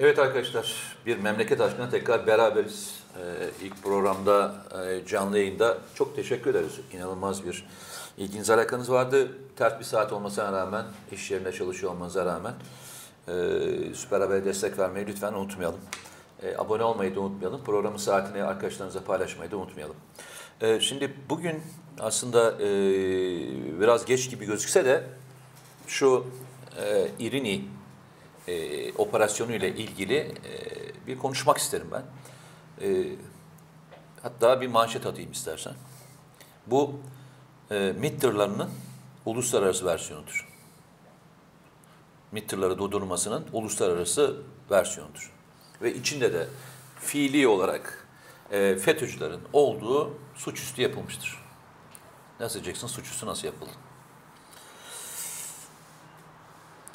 Evet arkadaşlar, bir memleket aşkına tekrar beraberiz. Ee, ilk programda e, canlı yayında çok teşekkür ederiz. İnanılmaz bir ilginiz alakanız vardı. Ters bir saat olmasına rağmen, iş yerinde çalışıyor olmanıza rağmen e, Süper Haber'e destek vermeyi lütfen unutmayalım. E, abone olmayı da unutmayalım. Programın saatini arkadaşlarınızla paylaşmayı da unutmayalım. E, şimdi bugün aslında e, biraz geç gibi gözükse de şu e, İrini e, operasyonu ile ilgili e, bir konuşmak isterim ben. E, hatta bir manşet atayım istersen. Bu e, MİT uluslararası versiyonudur. MİT tırları uluslararası versiyonudur. Ve içinde de fiili olarak e, FETÖ'cülerin olduğu suçüstü yapılmıştır. Nasıl diyeceksin suçüstü nasıl yapıldı?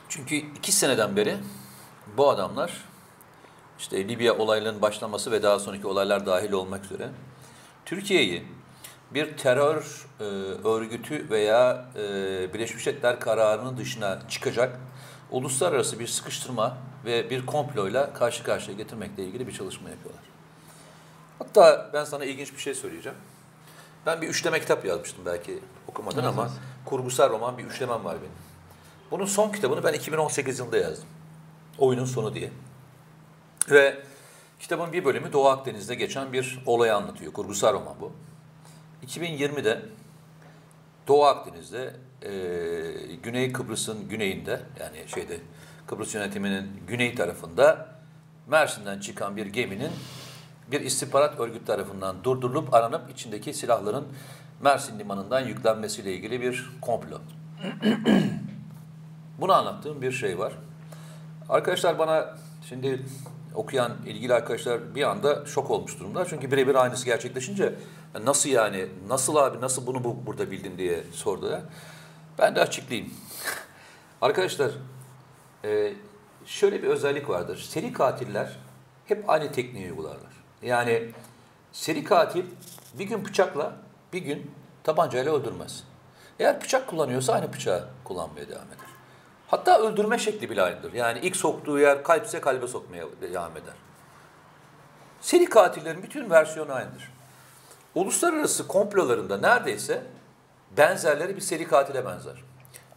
Çünkü iki seneden beri bu adamlar işte Libya olaylarının başlaması ve daha sonraki olaylar dahil olmak üzere Türkiye'yi bir terör e, örgütü veya e, Birleşmiş Milletler kararının dışına çıkacak uluslararası bir sıkıştırma ve bir komployla karşı karşıya getirmekle ilgili bir çalışma yapıyorlar. Hatta ben sana ilginç bir şey söyleyeceğim. Ben bir üçleme kitap yazmıştım belki okumadın Evet, ama evet. kurgusal roman bir üçlemem var benim. Bunun son kitabını ben 2018 yılında yazdım. Oyunun sonu diye. Ve kitabın bir bölümü Doğu Akdeniz'de geçen bir olayı anlatıyor. Kurgusal roman bu. 2020'de Doğu Akdeniz'de e, Güney Kıbrıs'ın güneyinde yani şeyde Kıbrıs yönetiminin güney tarafında Mersin'den çıkan bir geminin bir istihbarat örgütü tarafından durdurulup aranıp içindeki silahların Mersin limanından yüklenmesiyle ilgili bir komplo. Bunu anlattığım bir şey var. Arkadaşlar bana şimdi okuyan ilgili arkadaşlar bir anda şok olmuş durumda. Çünkü birebir aynısı gerçekleşince "Ya nasıl yani, nasıl abi, nasıl bunu bu, burada bildin diye sordular. Ben de açıklayayım. arkadaşlar e, şöyle bir özellik vardır. Seri katiller hep aynı tekniği uygularlar. Yani seri katil bir gün bıçakla, bir gün tabancayla öldürmez. Eğer bıçak kullanıyorsa aynı bıçağı kullanmaya devam eder. Hatta öldürme şekli bile aynıdır. Yani ilk soktuğu yer kalpse kalbe sokmaya devam eder. Seri katillerin bütün versiyonu aynıdır. Uluslararası komplolarında neredeyse benzerleri bir seri katile benzer.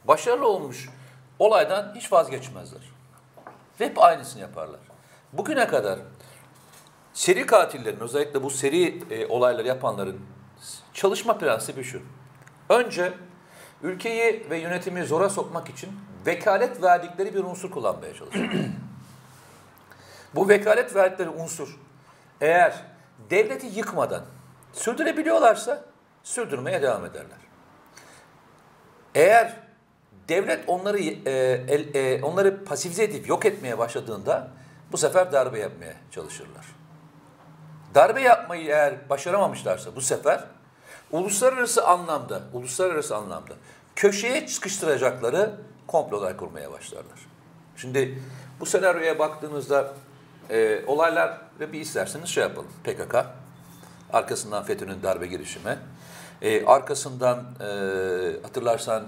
Başarılı olmuş olaydan hiç vazgeçmezler. Ve hep aynısını yaparlar. Bugüne kadar seri katillerin özellikle bu seri e, olayları yapanların çalışma prensibi şu. Önce ülkeyi ve yönetimi zora sokmak için vekalet verdikleri bir unsur kullanmaya çalışıyor. bu vekalet verdikleri unsur eğer devleti yıkmadan sürdürebiliyorlarsa sürdürmeye devam ederler. Eğer devlet onları e, el- e, onları pasifize edip yok etmeye başladığında bu sefer darbe yapmaya çalışırlar. Darbe yapmayı eğer başaramamışlarsa bu sefer uluslararası anlamda, uluslararası anlamda köşeye sıkıştıracakları komplolar kurmaya başlarlar. Şimdi bu senaryoya baktığınızda e, olaylar ve bir isterseniz şey yapalım. PKK, arkasından FETÖ'nün darbe girişimi, e, arkasından e, hatırlarsan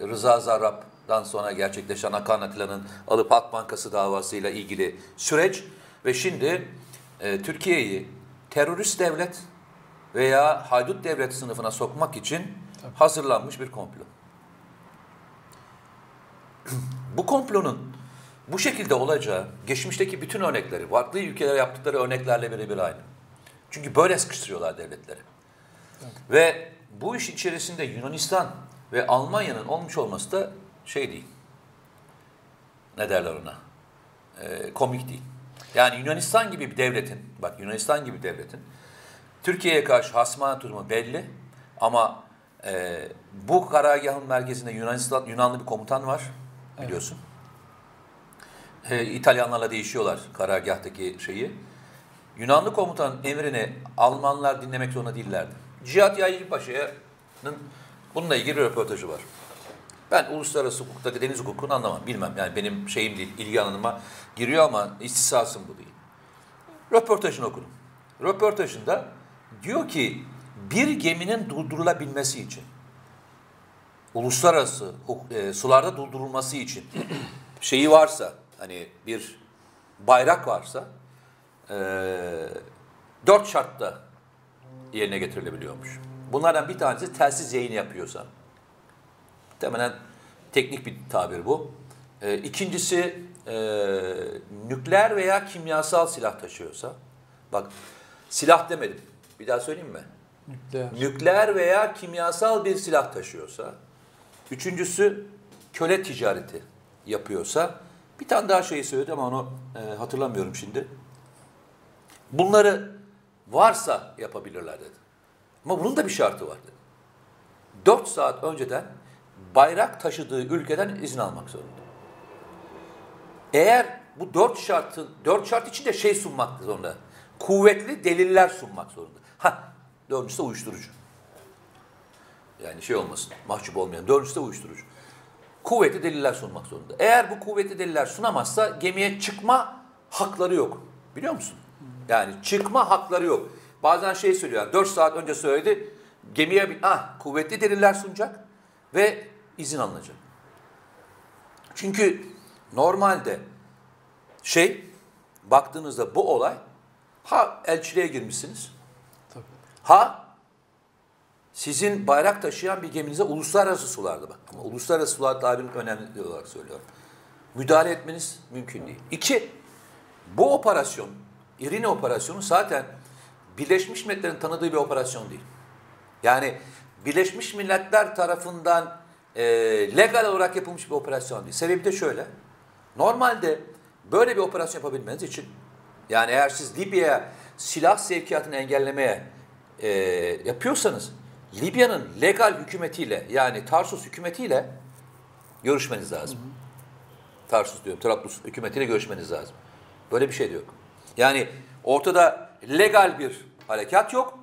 Rıza Zarrab'dan sonra gerçekleşen Hakan Atilla'nın alıp Halk Bankası davasıyla ilgili süreç ve şimdi e, Türkiye'yi terörist devlet veya haydut devlet sınıfına sokmak için hazırlanmış bir komplo. Bu komplonun bu şekilde olacağı geçmişteki bütün örnekleri, farklı ülkelere yaptıkları örneklerle birebir aynı. Çünkü böyle sıkıştırıyorlar devletleri. Ve bu iş içerisinde Yunanistan ve Almanya'nın olmuş olması da şey değil. Ne derler ona? Ee, komik değil. Yani Yunanistan gibi bir devletin, bak Yunanistan gibi bir devletin Türkiye'ye karşı hasmana tutumu belli ama e, bu karargahın merkezinde Yunanistan Yunanlı bir komutan var biliyorsun. E, İtalyanlarla değişiyorlar karargahtaki şeyi. Yunanlı komutanın emrini Almanlar dinlemek zorunda değillerdi. Cihat Yaycı Paşa'nın bununla ilgili bir röportajı var. Ben uluslararası hukuktaki deniz hukukunu anlamam, bilmem. Yani benim şeyim değil, ilgi alanıma giriyor ama istisasım bu değil. Röportajını okudum. Röportajında diyor ki bir geminin durdurulabilmesi için, uluslararası e, sularda durdurulması için şeyi varsa, hani bir bayrak varsa e, dört şartta yerine getirilebiliyormuş. Bunlardan bir tanesi telsiz yayın yapıyorsa. Muhtemelen teknik bir tabir bu. E, ikincisi e, nükleer veya kimyasal silah taşıyorsa. Bak silah demedim. Bir daha söyleyeyim mi? Nükleer. Nükleer veya kimyasal bir silah taşıyorsa. Üçüncüsü köle ticareti yapıyorsa. Bir tane daha şey söyledi ama onu e, hatırlamıyorum şimdi. Bunları varsa yapabilirler dedi. Ama bunun da bir şartı var dedi. 4 saat önceden bayrak taşıdığı ülkeden izin almak zorunda. Eğer bu dört şartı, dört şart için de şey sunmak zorunda. Kuvvetli deliller sunmak zorunda. Ha, dördüncüsü de uyuşturucu. Yani şey olmasın, mahcup olmayan. Dördüncüsü de uyuşturucu. Kuvvetli deliller sunmak zorunda. Eğer bu kuvvetli deliller sunamazsa gemiye çıkma hakları yok. Biliyor musun? Yani çıkma hakları yok. Bazen şey söylüyor, yani 4 saat önce söyledi, gemiye ah, kuvvetli deliller sunacak ve izin alınacak. Çünkü normalde şey, baktığınızda bu olay, ha elçiliğe girmişsiniz, Tabii. ha sizin bayrak taşıyan bir geminize uluslararası sularda bak. Ama uluslararası sular tabirini önemli olarak söylüyorum. Müdahale etmeniz mümkün değil. İki, bu operasyon, İrini operasyonu zaten Birleşmiş Milletler'in tanıdığı bir operasyon değil. Yani Birleşmiş Milletler tarafından e, legal olarak yapılmış bir operasyon değil. Sebebi de şöyle. Normalde böyle bir operasyon yapabilmeniz için yani eğer siz Libya'ya silah sevkiyatını engellemeye e, yapıyorsanız Libya'nın legal hükümetiyle yani Tarsus hükümetiyle görüşmeniz lazım. Tarsus diyorum, Trablus hükümetiyle görüşmeniz lazım. Böyle bir şey de yok. Yani ortada legal bir harekat yok.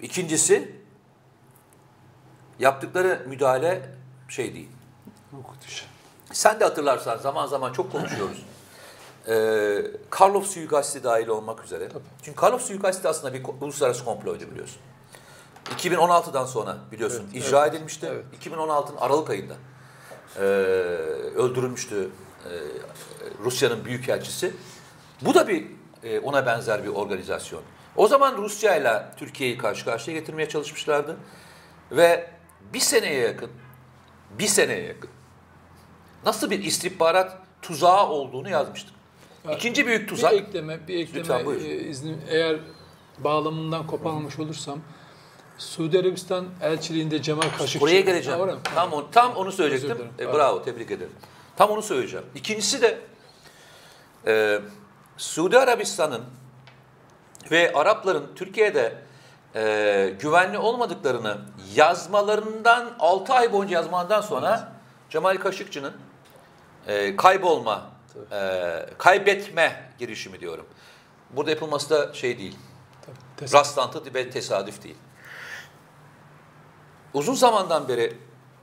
İkincisi yaptıkları müdahale şey değil. Hukuk dışı. Sen de hatırlarsan zaman zaman çok konuşuyoruz. Ee, Karlov suikasti dahil olmak üzere. Tabii. Çünkü Karlov suikasti aslında bir uluslararası komploydu biliyorsun. 2016'dan sonra biliyorsun Evet, icra evet, edilmişti. evet. 2016'nın Aralık ayında ee, öldürülmüştü ee, Rusya'nın büyükelçisi. Bu da bir e, ona benzer bir organizasyon. O zaman Rusya ile Türkiye'yi karşı karşıya getirmeye çalışmışlardı. Ve bir seneye yakın, bir seneye yakın nasıl bir istihbarat tuzağı olduğunu yazmıştık. Ya, İkinci büyük tuzak, Bir ekleme, bir ekleme Lütfen, buyur. e, iznim, eğer bağlamından koparmamış olursam Suudi Arabistan elçiliğinde Cemal Kaşıkçı. buraya geleceğim. Ha, oraya mı? Tam, onu, tam onu söyleyecektim. E, bravo, tebrik ederim. Tam onu söyleyeceğim. İkincisi de e, Suudi Arabistan'ın ve Arapların Türkiye'de e, güvenli olmadıklarını yazmalarından 6 ay boyunca yazmadan sonra Cemal Kaşıkçı'nın e, kaybolma, e, kaybetme girişimi diyorum. Burada yapılması da şey değil, Tabii, tesadüf. rastlantı ve tesadüf değil. Uzun zamandan beri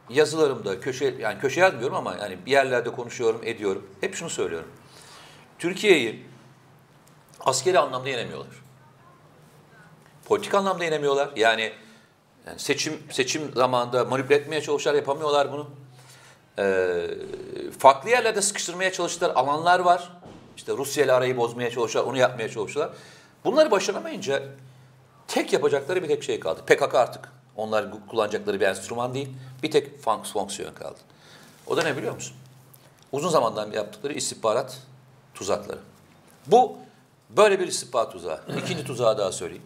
yazılarımda köşe yani köşe yazmıyorum ama yani bir yerlerde konuşuyorum, ediyorum. Hep şunu söylüyorum. Türkiye'yi askeri anlamda yenemiyorlar. Politik anlamda yenemiyorlar. Yani, yani seçim seçim zamanında manipüle etmeye çalışıyorlar, yapamıyorlar bunu. Ee, farklı yerlerde sıkıştırmaya çalıştılar alanlar var. İşte Rusya ile arayı bozmaya çalışıyorlar, onu yapmaya çalışıyorlar. Bunları başaramayınca tek yapacakları bir tek şey kaldı. PKK artık onlar kullanacakları bir enstrüman değil. Bir tek fon- fonksiyon kaldı. O da ne biliyor musun? Uzun zamandan yaptıkları istihbarat tuzakları. Bu böyle bir istihbarat tuzağı. İkinci tuzağı daha söyleyeyim.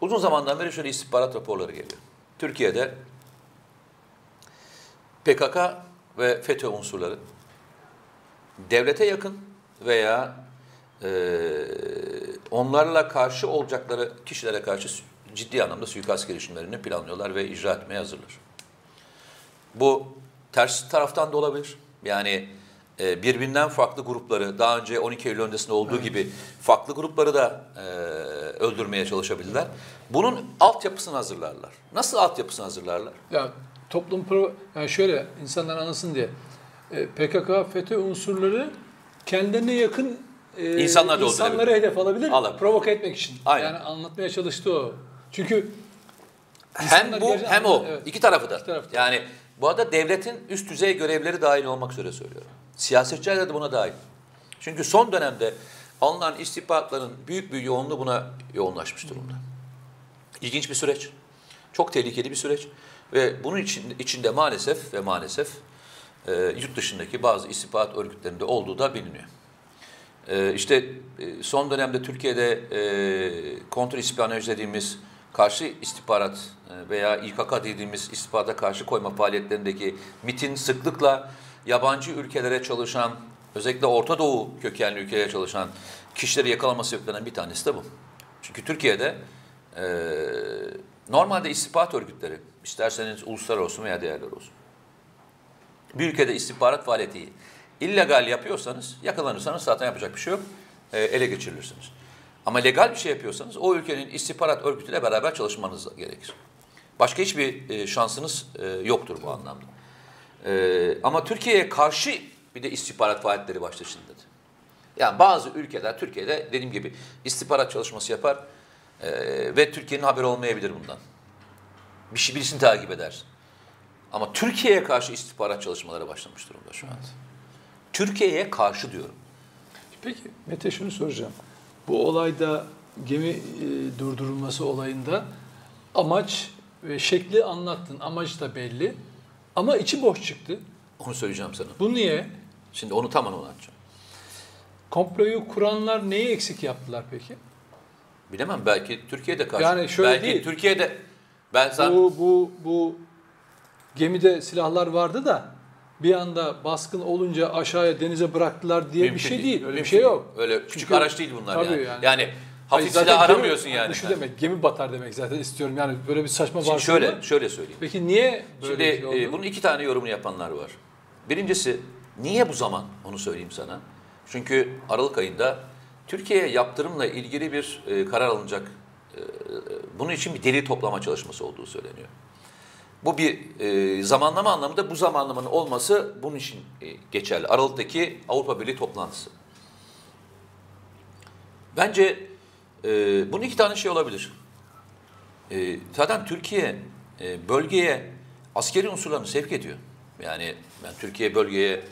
Uzun zamandan beri şöyle istihbarat raporları geliyor. Türkiye'de PKK ve FETÖ unsurları devlete yakın veya e, onlarla karşı olacakları kişilere karşı ciddi anlamda suikast girişimlerini planlıyorlar ve icra etmeye hazırlar. Bu ters taraftan da olabilir. Yani e, birbirinden farklı grupları, daha önce 12 Eylül öncesinde olduğu gibi farklı grupları da e, öldürmeye çalışabilirler. Bunun altyapısını hazırlarlar. Nasıl altyapısını hazırlarlar? Ya toplum pro, yani şöyle insanlar anlasın diye e, PKK FETÖ unsurları kendilerine yakın e, İnsanlar insanları hedef alabilir, Alabilir. provoke etmek için. Aynen. Yani anlatmaya çalıştı o. Çünkü Hem bu hem o. Evet. İki tarafı da. İki tarafı da. Yani bu arada devletin üst düzey görevleri dahil olmak üzere söylüyorum. Siyasetçiler de buna dahil. Çünkü son dönemde alınan istihbaratların büyük bir yoğunluğu buna yoğunlaşmış durumda. İlginç bir süreç. Çok tehlikeli bir süreç. Ve bunun için, içinde maalesef ve maalesef e, yurt dışındaki bazı istihbarat örgütlerinde olduğu da biliniyor. E, işte e, son dönemde Türkiye'de e, kontrol ispiyonaj dediğimiz karşı istihbarat e, veya İKK dediğimiz istihbarata karşı koyma faaliyetlerindeki MIT'in sıklıkla yabancı ülkelere çalışan, özellikle Orta Doğu kökenli ülkelere çalışan kişileri yakalama sebeplerinden bir tanesi de bu. Çünkü Türkiye'de e, normalde istihbarat örgütleri, isterseniz uluslararası olsun veya diğerler olsun, bir ülkede istihbarat faaliyeti illegal yapıyorsanız, yakalanırsanız zaten yapacak bir şey yok, e, ele geçirilirsiniz. Ama legal bir şey yapıyorsanız o ülkenin istihbarat örgütüyle beraber çalışmanız gerekir. Başka hiçbir e, şansınız e, yoktur bu anlamda. E, ama Türkiye'ye karşı bir de istihbarat faaliyetleri başlasın dedi. Yani bazı ülkeler Türkiye'de dediğim gibi istihbarat çalışması yapar e, ve Türkiye'nin haberi olmayabilir bundan. Bir şey birisini takip eder. Ama Türkiye'ye karşı istihbarat çalışmaları başlamış durumda şu anda. Türkiye'ye karşı diyorum. Peki Mete şunu soracağım. Bu olayda gemi e, durdurulması olayında amaç ve şekli anlattın. Amacı da belli. Ama içi boş çıktı. Onu söyleyeceğim sana. Bu niye? Şimdi onu tam anlatacağım. Komployu kuranlar neyi eksik yaptılar peki? Bilemem belki Türkiye'de karşı. Yani şöyle belki değil. Türkiye'de ben sana Bu, bu, bu gemide silahlar vardı da bir anda baskın olunca aşağıya denize bıraktılar diye bir Mümkün şey değil. Öyle bir şey yok. Öyle küçük Çünkü- araç değil bunlar Tabii yani. yani. Yani, Hayır, hafif zaten silah gemi- aramıyorsun yani. Şu demek gemi batar demek zaten istiyorum. Yani böyle bir saçma var. şöyle şöyle söyleyeyim. Peki niye böyle Şimdi bir şey e, bunun iki tane yorumunu yapanlar var. Birincisi niye bu zaman onu söyleyeyim sana. Çünkü Aralık ayında Türkiye'ye yaptırımla ilgili bir e, karar alınacak. E, e, bunun için bir delil toplama çalışması olduğu söyleniyor. Bu bir e, zamanlama anlamında bu zamanlamanın olması bunun için e, geçerli. Aralık'taki Avrupa Birliği toplantısı. Bence e, bunun iki tane şey olabilir. E, zaten Türkiye e, bölgeye askeri unsurlarını sevk ediyor. Yani ben Türkiye bölgeye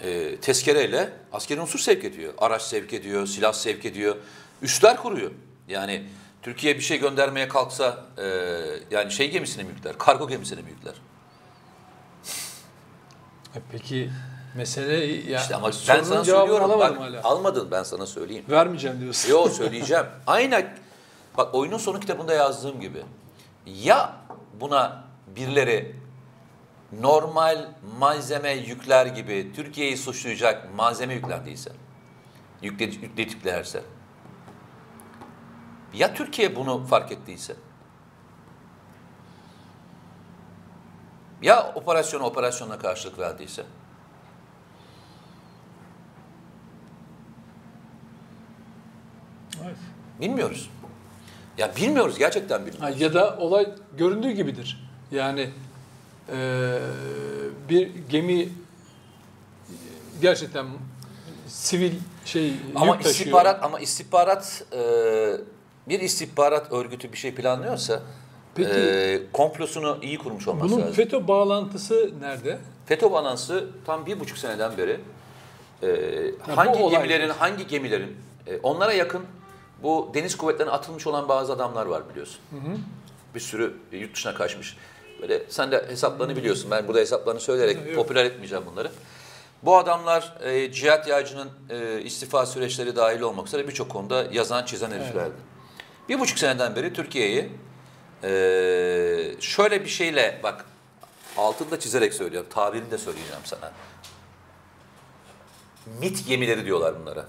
e, tezkereyle askeri unsur sevk ediyor. Araç sevk ediyor, silah sevk ediyor. Üsler kuruyor. Yani Türkiye bir şey göndermeye kalksa e, yani şey gemisine mi yükler, kargo gemisine mi yükler? E Peki mesele ya İşte ama ben sana söylüyorum. Bak, hala. almadın ben sana söyleyeyim. Vermeyeceğim diyorsun. Yo söyleyeceğim. Aynen. Bak oyunun sonu kitabında yazdığım gibi. Ya buna birileri normal malzeme yükler gibi Türkiye'yi suçlayacak malzeme yüklendiyse, yükle, yüklediklerse, ya Türkiye bunu fark ettiyse, ya operasyona operasyonla karşılık verdiyse, Evet. bilmiyoruz. Ya bilmiyoruz, gerçekten bilmiyoruz. Ya da olay göründüğü gibidir. Yani e, bir gemi gerçekten sivil şey Ama yük taşıyor. istihbarat ama istihbarat e, bir istihbarat örgütü bir şey planlıyorsa Peki- e, komplosunu iyi kurmuş olması Bunun lazım. FETÖ bağlantısı nerede? FETÖ balansı tam bir buçuk seneden beri e, hangi gemilerin hangi gemilerin e, onlara yakın bu deniz kuvvetlerine atılmış olan bazı adamlar var biliyorsun. Bir sürü yurt dışına kaçmış. Böyle sen de hesaplarını biliyorsun. Ben burada hesaplarını söyleyerek Yok. popüler etmeyeceğim bunları. Bu adamlar e, Cihat Yağcı'nın e, istifa süreçleri dahil olmak üzere birçok konuda yazan çizen heriflerdi. Bir buçuk seneden beri Türkiye'yi e, şöyle bir şeyle bak altında çizerek söylüyorum. Tabirini de söyleyeceğim sana. MIT gemileri diyorlar bunlara.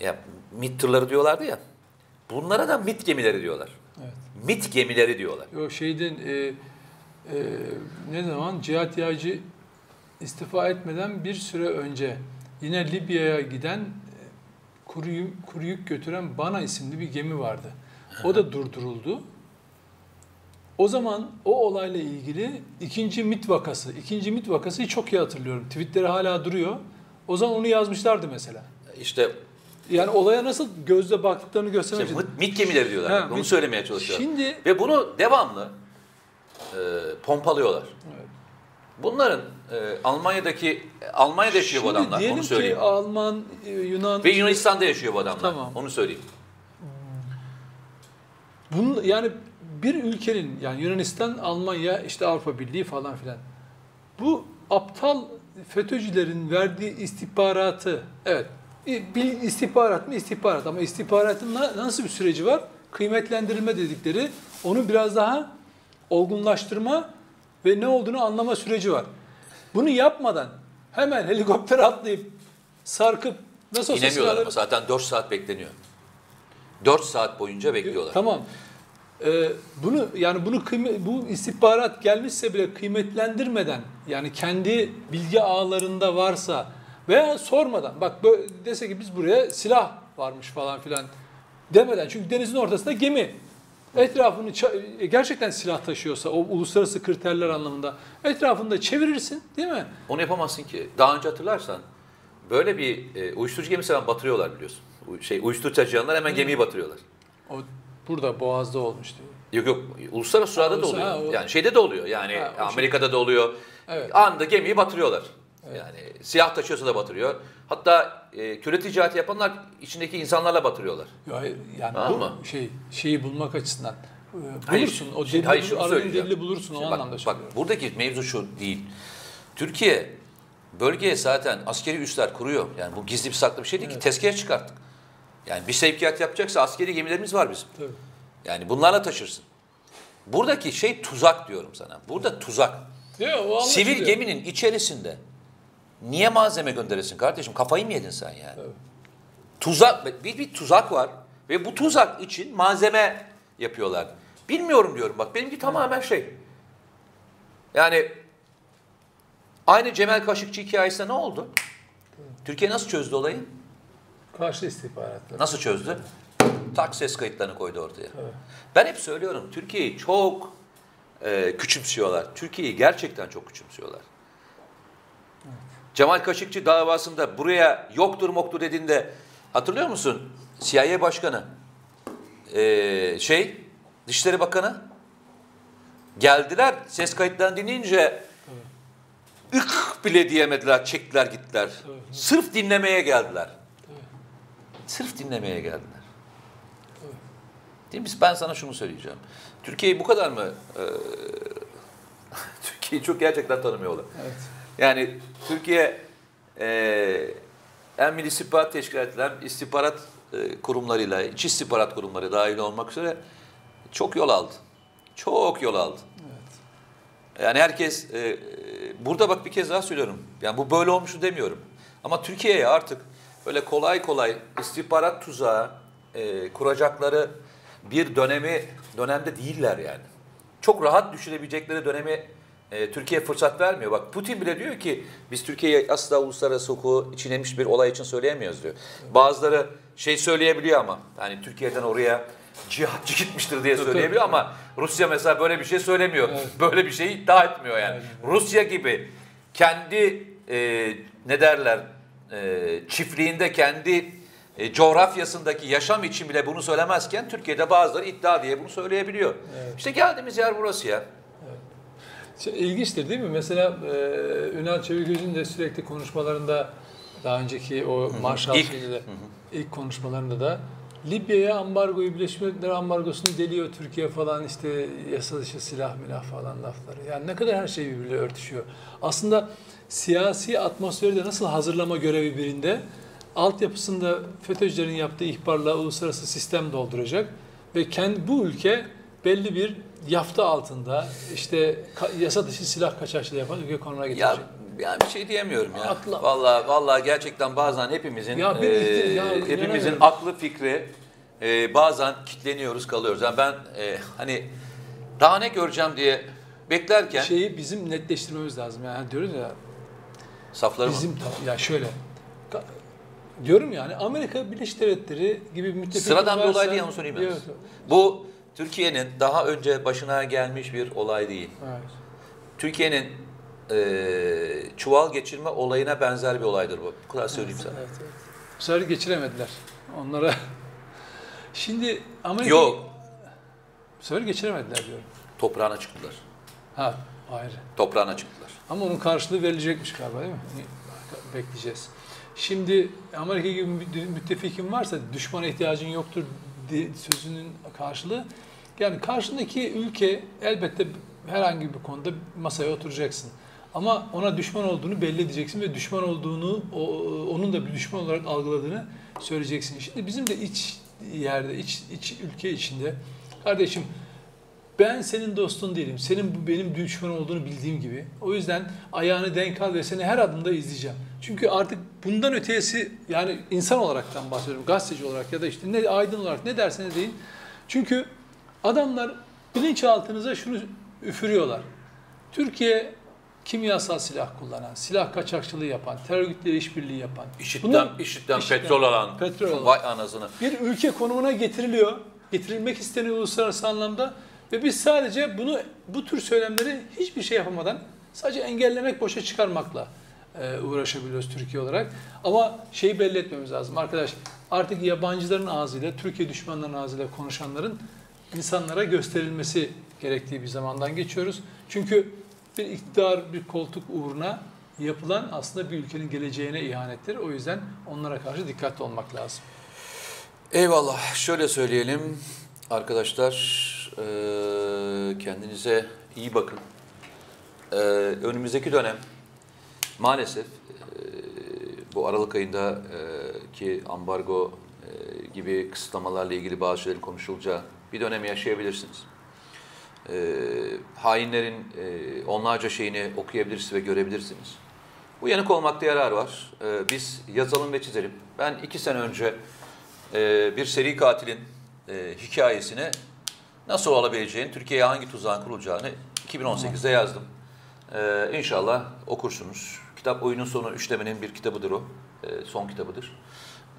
Ya MIT tırları diyorlardı ya. Bunlara da MIT gemileri diyorlar. Evet. MIT gemileri diyorlar. O şeyden e, e, ne zaman Cihat Yağcı istifa etmeden bir süre önce yine Libya'ya giden kuru, kuru yük götüren Bana isimli bir gemi vardı. O da durduruldu. O zaman o olayla ilgili ikinci MIT vakası, ikinci MIT vakasıyı çok iyi hatırlıyorum. Tweetleri hala duruyor. O zaman onu yazmışlardı mesela. İşte, Yani olaya nasıl gözle baktıklarını göstermek işte. MIT, gemileri diyorlar. Ha, Onu MIT. söylemeye çalışıyorum. Şimdi Ve bunu devamlı e, pompalıyorlar. Evet. Bunların e, Almanya'daki Almanya'da yaşıyor bu Şimdi adamlar. diyelim Onu ki söyleyeyim. Alman, e, Yunan... Ve Yunanistan'da yaşıyor bu adamlar. Tamam. Onu söyleyeyim. Bunun, yani bir ülkenin yani Yunanistan, Almanya, işte Avrupa Birliği falan filan. Bu aptal FETÖ'cülerin verdiği istihbaratı, evet bir istihbarat mı istihbarat ama istihbaratın na- nasıl bir süreci var? Kıymetlendirilme dedikleri onu biraz daha olgunlaştırma ve ne olduğunu anlama süreci var. Bunu yapmadan hemen helikopter atlayıp sarkıp nasıl olsa İnemiyorlar silahları- ama zaten 4 saat bekleniyor. 4 saat boyunca bekliyorlar. Tamam. Ee, bunu yani bunu bu istihbarat gelmişse bile kıymetlendirmeden yani kendi bilgi ağlarında varsa veya sormadan bak böyle dese ki biz buraya silah varmış falan filan demeden çünkü denizin ortasında gemi etrafını e, gerçekten silah taşıyorsa o uluslararası kriterler anlamında etrafında çevirirsin değil mi? Onu yapamazsın ki. Daha önce hatırlarsan böyle bir e, uyuşturucu gemisi hemen batırıyorlar biliyorsun. U- Şey uyuşturucu taşıyanlar hemen gemiyi batırıyorlar. O burada Boğaz'da olmuştu. Yok yok uluslararası sularda da oluyor. ha, o- Yani şeyde de oluyor. Yani Ha, şey- Amerika'da da oluyor. Evet. Anında gemiyi batırıyorlar. Yani silah taşıyorsa da batırıyor. Hatta e, köle ticareti yapanlar içindeki insanlarla batırıyorlar. Ya, yani Tamam bu mı? şey şeyi bulmak açısından e, Hayır, bulursun. o delili, hayır, şunu aradığın söyleyeceğim. delili bulursun o Şimdi anlamda bak, söylüyorum. bak buradaki mevzu şu değil. Türkiye bölgeye zaten askeri üsler kuruyor. Yani bu gizli bir saklı bir şey değil ki tezkere çıkarttık. Yani bir sevkiyat yapacaksa askeri gemilerimiz var bizim. Tabii. Yani bunlarla taşırsın. Buradaki şey tuzak diyorum sana. Burada tuzak. Değil? O Sivil geminin içerisinde niye malzeme gönderesin kardeşim? Kafayı mı yedin sen yani? Evet. Tuzak, bir, bir tuzak var ve bu tuzak için malzeme yapıyorlar. Bilmiyorum diyorum bak benimki tamamen şey. Yani aynı Cemal Kaşıkçı hikayesinde ne oldu? Türkiye nasıl çözdü olayı? Karşı istihbaratlar. Nasıl çözdü? Tak ses kayıtlarını koydu ortaya. Evet. Ben hep söylüyorum Türkiye'yi çok e, küçümsüyorlar. Türkiye'yi gerçekten çok küçümsüyorlar. Cemal Kaşıkçı davasında buraya yoktur moktur dediğinde hatırlıyor musun? CIA Başkanı, e, şey, Dışişleri Bakanı geldiler ses kayıtlarını dinleyince ık bile diyemediler, çektiler gittiler. Evet. Sırf dinlemeye geldiler. Sırf dinlemeye geldiler. Değil mi? Ben sana şunu söyleyeceğim. Türkiye'yi bu kadar mı e, Türkiye'yi çok gerçekten tanımıyorlar. Evet. Yani Türkiye e, hem Milli İstihbarat Teşkilatı hem istihbarat e, kurumlarıyla, iç istihbarat kurumları dahil olmak üzere çok yol aldı. Çok yol aldı. Yani herkes, e, burada bak bir kez daha söylüyorum. Yani bu böyle olmuşu demiyorum. Ama Türkiye'ye artık böyle kolay kolay istihbarat tuzağı e, kuracakları bir dönemi, dönemde değiller yani. Çok rahat düşürebilecekleri dönemi e, Türkiye fırsat vermiyor. Bak Putin bile diyor ki biz Türkiye'yi asla uluslararası hukuku içinemiş bir olay için söyleyemiyoruz diyor. Bazıları şey söyleyebiliyor ama yani Türkiye'den oraya cihatçı gitmiştir diye söyleyebiliyor ama Rusya mesela böyle bir şey söylemiyor. Evet. Böyle bir şey iddia etmiyor yani. Aynen. Rusya gibi kendi e, ne derler e, çiftliğinde kendi e, coğrafyasındaki yaşam için bile bunu söylemezken Türkiye'de bazıları iddia diye bunu söyleyebiliyor. Evet. İşte geldiğimiz yer burası ya. Şey, İlginçtir değil mi? Mesela e, Ünal Çeviköz'ün de sürekli konuşmalarında daha önceki o Marshall İlk. şeyinde de ilk konuşmalarında da Libya'ya ambargoyu Birleşmiş Milletler ambargosunu deliyor Türkiye falan işte yasa dışı silah milah falan lafları. Yani ne kadar her şey birbiriyle örtüşüyor. Aslında siyasi atmosferi de nasıl hazırlama görevi birinde altyapısında FETÖ'cülerin yaptığı ihbarla uluslararası sistem dolduracak ve kendi bu ülke belli bir yafta altında işte yasa dışı silah kaçakçılığı yapan ülke konumuna Ya getirecek. ya bir şey diyemiyorum ya. Atla. Vallahi vallahi gerçekten bazen hepimizin Ya e, ya hepimizin aklı fikri e, bazen kitleniyoruz kalıyoruz. Yani ben e, hani daha ne göreceğim diye beklerken Şeyi bizim netleştirmemiz lazım. Yani diyoruz ya safları mı? bizim ta- ya şöyle diyorum yani Amerika Birleşik Devletleri gibi müttefik Sıradan bir olay değil onu söyleyeyim ben Evet. Bu Türkiye'nin daha önce başına gelmiş bir olay değil. evet. Türkiye'nin e, çuval geçirme olayına benzer bir olaydır bu. Bu kadar söyleyeyim sana. Evet, evet. Bu sefer geçiremediler. Onlara Şimdi Amerika Yok, bu sefer geçiremediler diyorum. toprağına çıktılar. Ha Ayrı. Toprağına çıktılar. Ama onun karşılığı verilecekmiş galiba değil mi? Bekleyeceğiz. Şimdi Amerika gibi bir müttefikin varsa düşmana ihtiyacın yoktur sözünün karşılığı. Yani karşındaki ülke elbette herhangi bir konuda masaya oturacaksın. Ama ona düşman olduğunu belli edeceksin ve düşman olduğunu, onun da bir düşman olarak algıladığını söyleyeceksin. Şimdi bizim de iç yerde, iç, iç ülke içinde kardeşim ben senin dostun değilim. Senin bu benim düşman olduğunu bildiğim gibi. O yüzden ayağını denk al ve seni her adımda izleyeceğim. Çünkü artık bundan ötesi yani insan olaraktan bahsediyorum. Gazeteci olarak ya da işte ne aydın olarak ne derseniz deyin. Çünkü adamlar bilinçaltınıza şunu üfürüyorlar. Türkiye kimyasal silah kullanan, silah kaçakçılığı yapan, terör örgütleri işbirliği yapan. İşitten, Bunlar, işitten, işitten petrol alan, petrol alan. Vay anasını. Bir ülke konumuna getiriliyor. Getirilmek isteniyor uluslararası anlamda. Ve biz sadece bunu bu tür söylemleri hiçbir şey yapamadan sadece engellemek, boşa çıkarmakla e, uğraşabiliyoruz Türkiye olarak. Ama şeyi belli etmemiz lazım. Arkadaş artık yabancıların ağzıyla, Türkiye düşmanlarının ağzıyla konuşanların insanlara gösterilmesi gerektiği bir zamandan geçiyoruz. Çünkü bir iktidar, bir koltuk uğruna yapılan aslında bir ülkenin geleceğine ihanettir. O yüzden onlara karşı dikkatli olmak lazım. Eyvallah. Şöyle söyleyelim arkadaşlar kendinize iyi bakın. Önümüzdeki dönem maalesef bu Aralık ayında ki ambargo gibi kısıtlamalarla ilgili bazı şeylerin konuşulacağı bir dönem yaşayabilirsiniz. Hainlerin onlarca şeyini okuyabilirsiniz ve görebilirsiniz. Bu yanık olmakta yarar var. Biz yazalım ve çizelim. Ben iki sene önce bir seri katilin hikayesini nasıl olabileceğini, Türkiye'ye hangi tuzağın kurulacağını 2018'de yazdım. Ee, inşallah okursunuz. Kitap oyunun sonu üçlemenin bir kitabıdır o. Ee, son kitabıdır.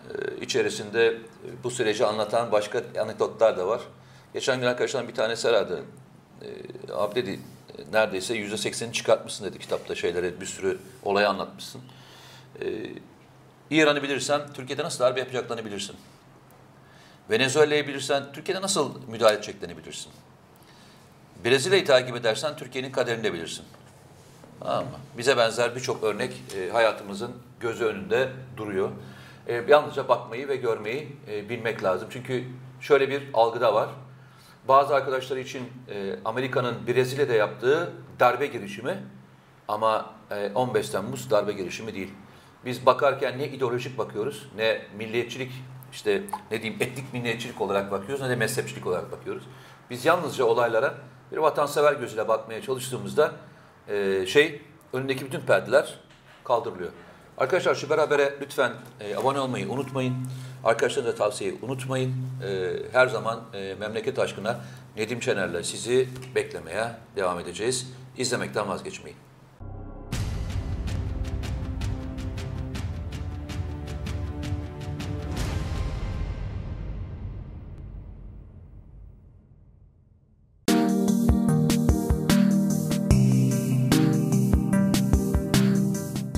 Ee, içerisinde bu süreci anlatan başka anekdotlar da var. Geçen gün arkadaşlarım bir tanesi aradı. Ee, abi dedi neredeyse yüzde sekseni çıkartmışsın dedi kitapta şeylere bir sürü olayı anlatmışsın. Ee, İran'ı bilirsen Türkiye'de nasıl darbe yapacaklarını bilirsin. Venezuela'yı bilirsen Türkiye'de nasıl müdahale edeceklerini bilirsin. Brezilya'yı takip edersen Türkiye'nin kaderini de bilirsin. Tamam mı? Bize benzer birçok örnek e, hayatımızın gözü önünde duruyor. E, yalnızca bakmayı ve görmeyi e, bilmek lazım. Çünkü şöyle bir algı da var. Bazı arkadaşlar için e, Amerika'nın Brezilya'da yaptığı darbe girişimi ama e, 15 Temmuz darbe girişimi değil. Biz bakarken ne ideolojik bakıyoruz ne milliyetçilik işte ne diyeyim etnik milliyetçilik olarak bakıyoruz ne de mezhepçilik olarak bakıyoruz. Biz yalnızca olaylara bir vatansever gözüyle bakmaya çalıştığımızda e, şey önündeki bütün perdeler kaldırılıyor. Arkadaşlar şu berabere lütfen e, abone olmayı unutmayın. Arkadaşlarınıza tavsiyeyi unutmayın. E, her zaman e, memleket aşkına Nedim Şener'le sizi beklemeye devam edeceğiz. İzlemekten vazgeçmeyin.